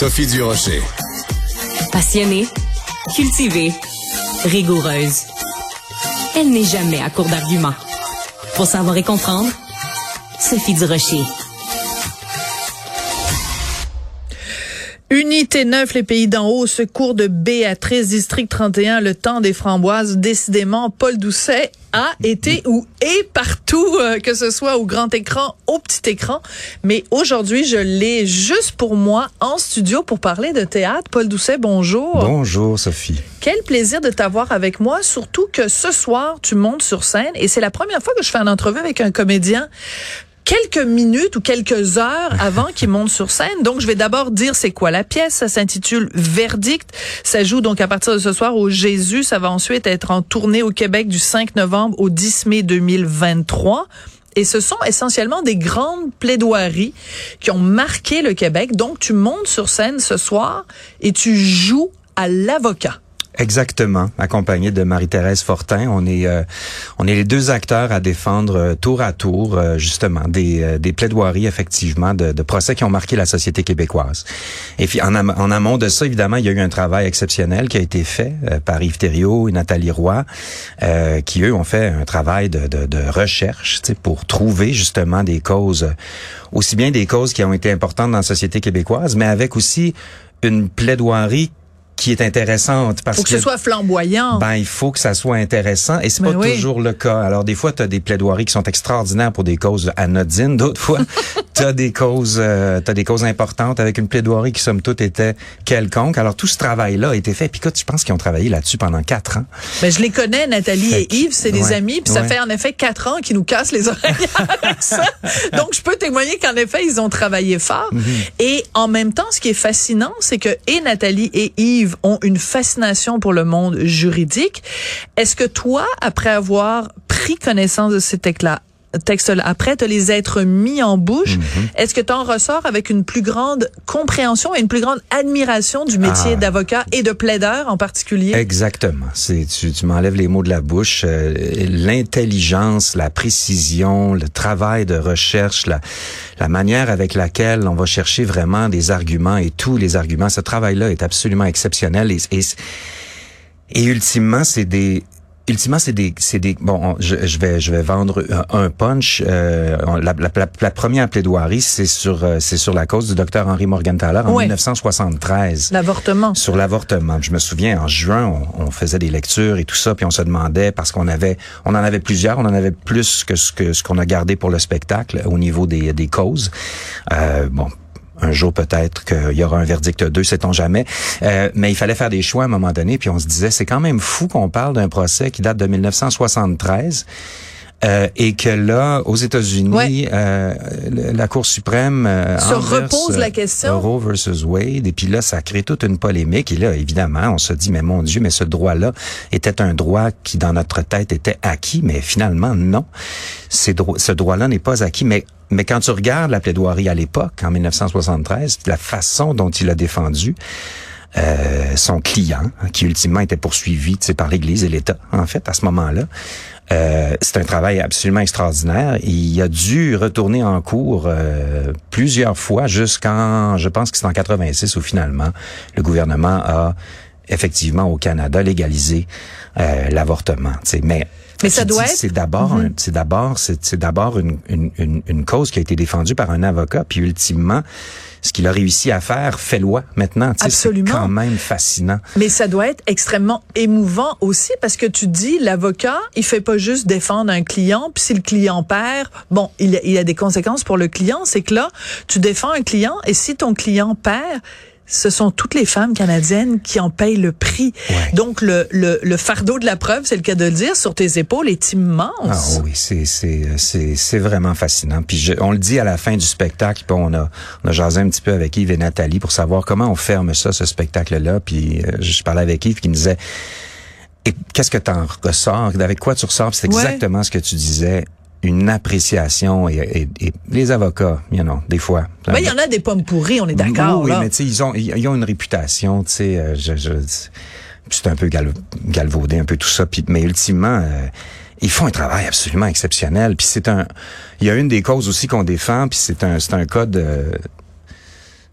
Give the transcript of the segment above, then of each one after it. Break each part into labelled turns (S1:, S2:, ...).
S1: Sophie Durocher.
S2: Passionnée, cultivée, rigoureuse. Elle n'est jamais à court d'arguments. Pour savoir et comprendre, Sophie Durocher.
S3: Unité 9, les pays d'en haut, secours de Béatrice, district 31, le temps des framboises. Décidément, Paul Doucet a été ou est partout, euh, que ce soit au grand écran, au petit écran. Mais aujourd'hui, je l'ai juste pour moi en studio pour parler de théâtre. Paul Doucet, bonjour.
S4: Bonjour, Sophie.
S3: Quel plaisir de t'avoir avec moi, surtout que ce soir, tu montes sur scène et c'est la première fois que je fais une entrevue avec un comédien quelques minutes ou quelques heures avant qu'il monte sur scène. Donc, je vais d'abord dire c'est quoi la pièce. Ça s'intitule Verdict. Ça joue donc à partir de ce soir au Jésus. Ça va ensuite être en tournée au Québec du 5 novembre au 10 mai 2023. Et ce sont essentiellement des grandes plaidoiries qui ont marqué le Québec. Donc, tu montes sur scène ce soir et tu joues à l'avocat.
S4: Exactement, accompagné de Marie-Thérèse Fortin. On est euh, on est les deux acteurs à défendre euh, tour à tour euh, justement des, des plaidoiries effectivement de, de, procès qui ont marqué la société québécoise. Et puis en, amont de ça, évidemment, il y a eu un travail exceptionnel qui a été fait par Yves Thériault et Nathalie Roy, qui eux ont fait un travail de, de, de recherche pour trouver justement des causes, aussi bien des causes qui ont été importantes dans la société québécoise, mais avec aussi une plaidoirie qui est intéressante parce
S3: faut que, ce soit flamboyant.
S4: Ben il faut que ça soit intéressant et c'est pas ben toujours le cas. Alors des fois tu as des plaidoiries qui sont extraordinaires pour des causes anodines, d'autres fois tu as des causes euh, as des causes importantes avec une plaidoirie qui somme toute était quelconque. Alors tout ce travail là a été fait puis je pense qu'ils ont travaillé là-dessus pendant quatre ans.
S3: Ben je les connais Nathalie et Yves, c'est des amis puis ça fait en effet quatre ans qu'ils nous cassent les oreilles avec ça. Donc je peux témoigner qu'en effet ils ont travaillé fort mm-hmm. et en même temps ce qui est fascinant c'est que et Nathalie et Yves ont une fascination pour le monde juridique. Est-ce que toi, après avoir pris connaissance de ces textes-là, textes-là, après te les être mis en bouche, mhm. est-ce que tu en ressors avec une plus grande compréhension et une plus grande admiration du métier ah. d'avocat et de plaideur en particulier?
S4: Exactement. C'est tu, tu m'enlèves les mots de la bouche. Euh, l'intelligence, la précision, le travail de recherche, la, la manière avec laquelle on va chercher vraiment des arguments et tous les arguments. Ce travail-là est absolument exceptionnel et, et, et ultimement, c'est des ultimement, c'est des, c'est des. Bon, je, je, vais, je vais vendre un, punch. Euh, la, la, la, première plaidoirie, c'est sur, euh, c'est sur la cause du docteur Henri Morgenthaler en 1973.
S3: L'avortement.
S4: Sur l'avortement. Je me souviens, en juin, on, on, faisait des lectures et tout ça, puis on se demandait parce qu'on avait, on en avait plusieurs, on en avait plus que ce que ce qu'on a gardé pour le spectacle au niveau des, des causes. Euh, bon, un jour peut-être qu'il y aura un verdict 2, sait-on jamais. Euh, mais il fallait faire des choix à un moment donné, puis on se disait, c'est quand même fou qu'on parle d'un procès qui date de 1973. Euh, et que là, aux États-Unis, euh, la Cour suprême
S3: euh, se repose la question.
S4: Roe versus Wade, et puis là, ça crée toute une polémique. Et là, évidemment, on se dit, mais mon Dieu, mais ce droit-là était un droit qui, dans notre tête, était acquis, mais finalement, non. ce droit-là n'est pas acquis. Mais mais quand tu regardes la plaidoirie à l'époque, en 1973, la façon dont il a défendu euh, son client, qui ultimement était poursuivi par l'Église et l'État, en fait, à ce moment-là, euh, c'est un travail absolument extraordinaire. Il a dû retourner en cours euh, plusieurs fois jusqu'en, je pense que c'est en 86 où finalement le gouvernement a effectivement au Canada légalisé euh, l'avortement. Mais
S3: mais ça doit être.
S4: C'est d'abord, mm-hmm. c'est d'abord, c'est d'abord une, une, une, cause qui a été défendue par un avocat, puis ultimement, ce qu'il a réussi à faire fait loi maintenant.
S3: Absolument.
S4: C'est quand même fascinant.
S3: Mais ça doit être extrêmement émouvant aussi parce que tu dis l'avocat, il fait pas juste défendre un client, puis si le client perd, bon, il a, il a des conséquences pour le client. C'est que là, tu défends un client et si ton client perd, ce sont toutes les femmes canadiennes qui en payent le prix. Donc, le, le, le, fardeau de la preuve, c'est le cas de le dire, sur tes épaules est immense.
S4: Ah oui, c'est, c'est, c'est, c'est vraiment fascinant. Puis je, on le dit à la fin du spectacle, puis on a, on a jasé un petit peu avec Yves et Nathalie pour savoir comment on ferme ça, ce spectacle-là. Puis euh, je parlais avec Yves qui me disait, et qu'est-ce que tu en ressors? Avec quoi tu ressors? C'est exactement ce que tu disais une appréciation et, les avocats, you know, des fois.
S3: Ben, il y en a des pommes pourries, on est d'accord.
S4: Oui, mais tu sais, ils ont, ils ont une réputation, tu sais, euh, je, je, c'est un peu gal, galvaudé, un peu tout ça, puis, mais ultimement, euh, ils font un travail absolument exceptionnel. Puis c'est un, il y a une des causes aussi qu'on défend, puis c'est un, c'est un cas de,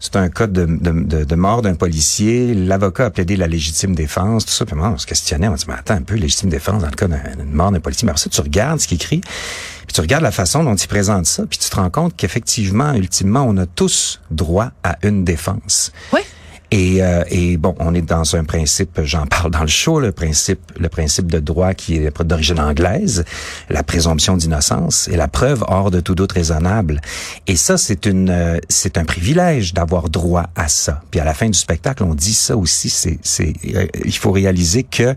S4: c'est un cas de, de, mort d'un policier. L'avocat a plaidé la légitime défense, tout ça. Puis on se questionnait, on se dit, mais attends un peu, légitime défense dans le cas d'une mort d'un policier. Mais après ça, tu regardes ce qu'il écrit, puis tu regardes la façon dont il présente ça, puis tu te rends compte qu'effectivement, ultimement, on a tous droit à une défense.
S3: Oui.
S4: Et, euh, et, bon, on est dans un principe, j'en parle dans le show, le principe, le principe de droit qui est d'origine anglaise, la présomption d'innocence et la preuve hors de tout doute raisonnable. Et ça, c'est une, euh, c'est un privilège d'avoir droit à ça. Puis à la fin du spectacle, on dit ça aussi. C'est, c'est, euh, il faut réaliser que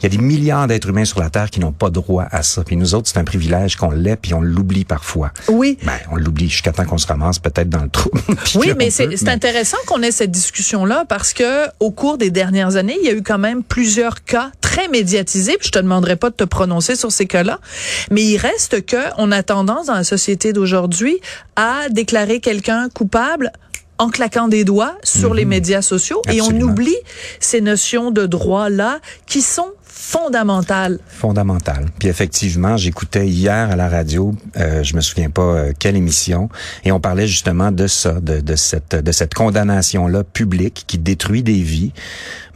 S4: il y a des milliards d'êtres humains sur la terre qui n'ont pas droit à ça. Puis nous autres, c'est un privilège qu'on l'ait, puis on l'oublie parfois.
S3: Oui.
S4: Ben, on l'oublie jusqu'à temps qu'on se ramasse peut-être dans le trou.
S3: oui, mais c'est intéressant qu'on ait cette parce que au cours des dernières années, il y a eu quand même plusieurs cas très médiatisés. Puis je te demanderai pas de te prononcer sur ces cas-là, mais il reste que on a tendance dans la société d'aujourd'hui à déclarer quelqu'un coupable en claquant des doigts sur les mhm. médias sociaux et on oublie ces notions de droit là qui sont fondamentales.
S4: Fondamentales. Puis effectivement, j'écoutais hier à la radio, euh, je me souviens pas euh, quelle émission, et on parlait justement de ça, de, de cette de cette condamnation là publique qui détruit des vies,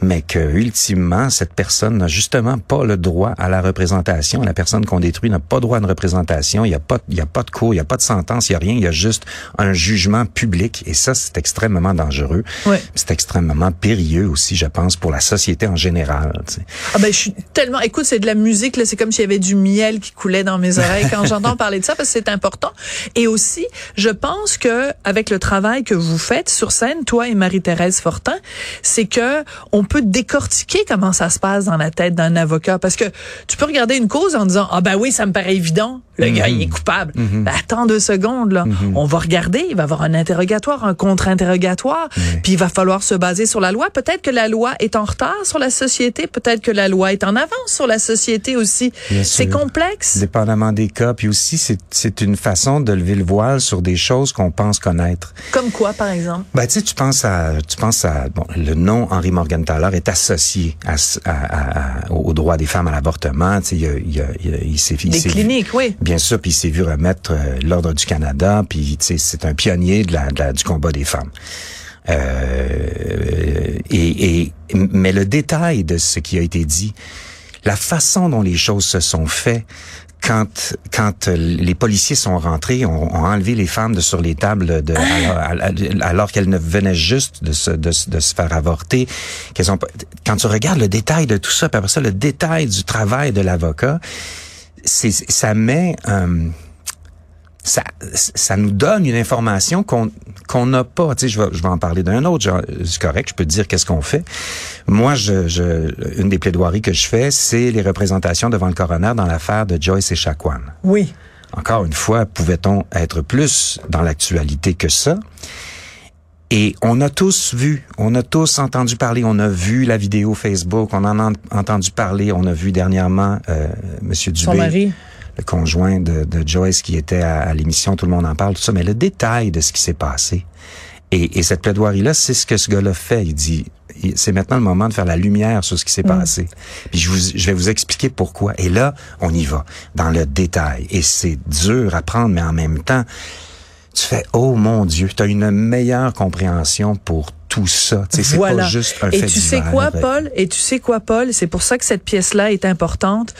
S4: mais que ultimement cette personne n'a justement pas le droit à la représentation. La personne qu'on détruit n'a pas droit à une représentation. Il y a pas il y a pas de cours, il y a pas de sentence, il y a rien. Il y a juste un jugement public, et ça c'est extrêmement dangereux.
S3: Oui.
S4: C'est extrêmement périlleux aussi, je pense, pour la société en général. Tu sais.
S3: Ah ben je suis tellement. Écoute, c'est de la musique là. C'est comme s'il y avait du miel qui coulait dans mes oreilles quand j'entends parler de ça parce que c'est important. Et aussi, je pense que avec le travail que vous faites sur scène, toi et Marie-Thérèse Fortin, c'est que on peut décortiquer comment ça se passe dans la tête d'un avocat parce que tu peux regarder une cause en disant ah ben oui, ça me paraît évident. Le gars, il est coupable.
S4: Mhm.
S3: Ben, attends deux secondes, là.
S4: Mhm.
S3: On va regarder, il va y avoir un interrogatoire, un contre-interrogatoire, puis il va falloir se baser sur la loi. Peut-être que la loi est en retard sur la société, peut-être que la loi est en avance sur la société aussi. C'est complexe.
S4: Dépendamment des cas, puis aussi, c'est une façon de lever le voile sur des choses qu'on pense connaître.
S3: Comme quoi, par exemple?
S4: Ben, tu sais, tu penses à, tu penses à, bon, le nom Henri Morgenthaler est associé à, à, au droit des femmes à l'avortement. Tu sais, il, il, il, il s'est...
S3: Des cliniques, oui
S4: Bien sûr, puis il s'est vu remettre euh, l'ordre du Canada, puis c'est un pionnier de la, du combat des femmes. Euh, et, et, mais le détail de ce qui a été dit, la façon dont les choses se sont faites, quand quand les policiers sont rentrés, ont, ont enlevé les femmes de sur les tables de, alors, qu'elles ne venaient juste de se, de, de se faire avorter. Qu'elles ont, quand tu regardes le détail de tout ça, puis après ça, le détail du travail de l'avocat, c'est ça met euh, ça, ça nous donne une information qu'on qu'on n'a pas. Tu sais, je vais, je vais en parler d'un autre. C'est correct, je peux te dire qu'est-ce qu'on fait. Moi, je, je, une des plaidoiries que je fais, c'est les représentations devant le coroner dans l'affaire de Joyce et Chacuan.
S3: Oui.
S4: Encore une fois, pouvait-on être plus dans l'actualité que ça? Et on a tous vu, on a tous entendu parler, on a vu la vidéo Facebook, on en a entendu parler, on a vu dernièrement euh, Monsieur Dubé,
S3: Son mari.
S4: Le conjoint de, de, Joyce qui était à, à l'émission, tout le monde en parle, tout ça, mais le détail de ce qui s'est passé. Et, et cette plaidoirie-là, c'est ce que ce gars-là fait. Il dit, c'est maintenant le moment de faire la lumière sur ce qui s'est
S3: Mm.
S4: passé. Puis je, vous, je vais vous expliquer pourquoi. Et là, on y va, dans le détail. Et c'est dur à prendre, mais en même temps, tu fais oh mon Dieu, tu as une meilleure compréhension pour tout ça. Tu sais, c'est
S3: Voilà.
S4: pas juste un
S3: Et
S4: fait
S3: tu sais quoi. Paul? Et tu sais quoi, Paul? C'est pour ça que cette pièce-là est importante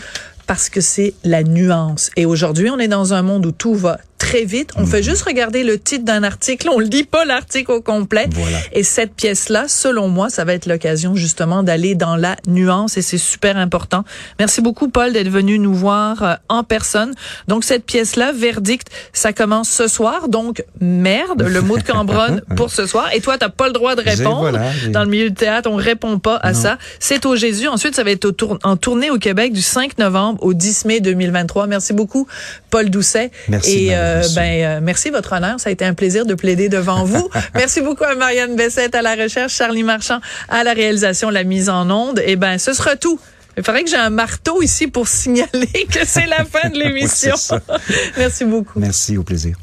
S3: parce que c'est la nuance. Et aujourd'hui, on est dans un monde où tout va très vite. On fait juste regarder le titre d'un article. On lit pas l'article au complet.
S4: Voilà.
S3: Et cette pièce-là, selon moi, ça va être l'occasion justement d'aller dans la nuance et c'est super important. Merci beaucoup, Paul, d'être venu nous voir euh, en personne. Donc, cette pièce-là, Verdict, ça commence ce soir. Donc, merde, le mot de Cambronne pour ce soir. Et toi, t'as pas le droit de répondre.
S4: voilà,
S3: dans le milieu du théâtre, on répond pas à
S4: Non.
S3: ça. C'est au Jésus. Ensuite, ça va être au tour- en tournée au Québec du 5 novembre au 10 mai 2023. Merci beaucoup, Paul Doucet.
S4: Merci
S3: Et euh, ben, euh, merci, votre honneur. Ça a été un plaisir de plaider devant vous. merci beaucoup à Marianne Bessette à la recherche, Charlie Marchand à la réalisation, la mise en onde. Et ben, ce sera tout. Il faudrait que j'ai un marteau ici pour signaler que c'est la fin de l'émission. merci beaucoup.
S4: Merci, au plaisir.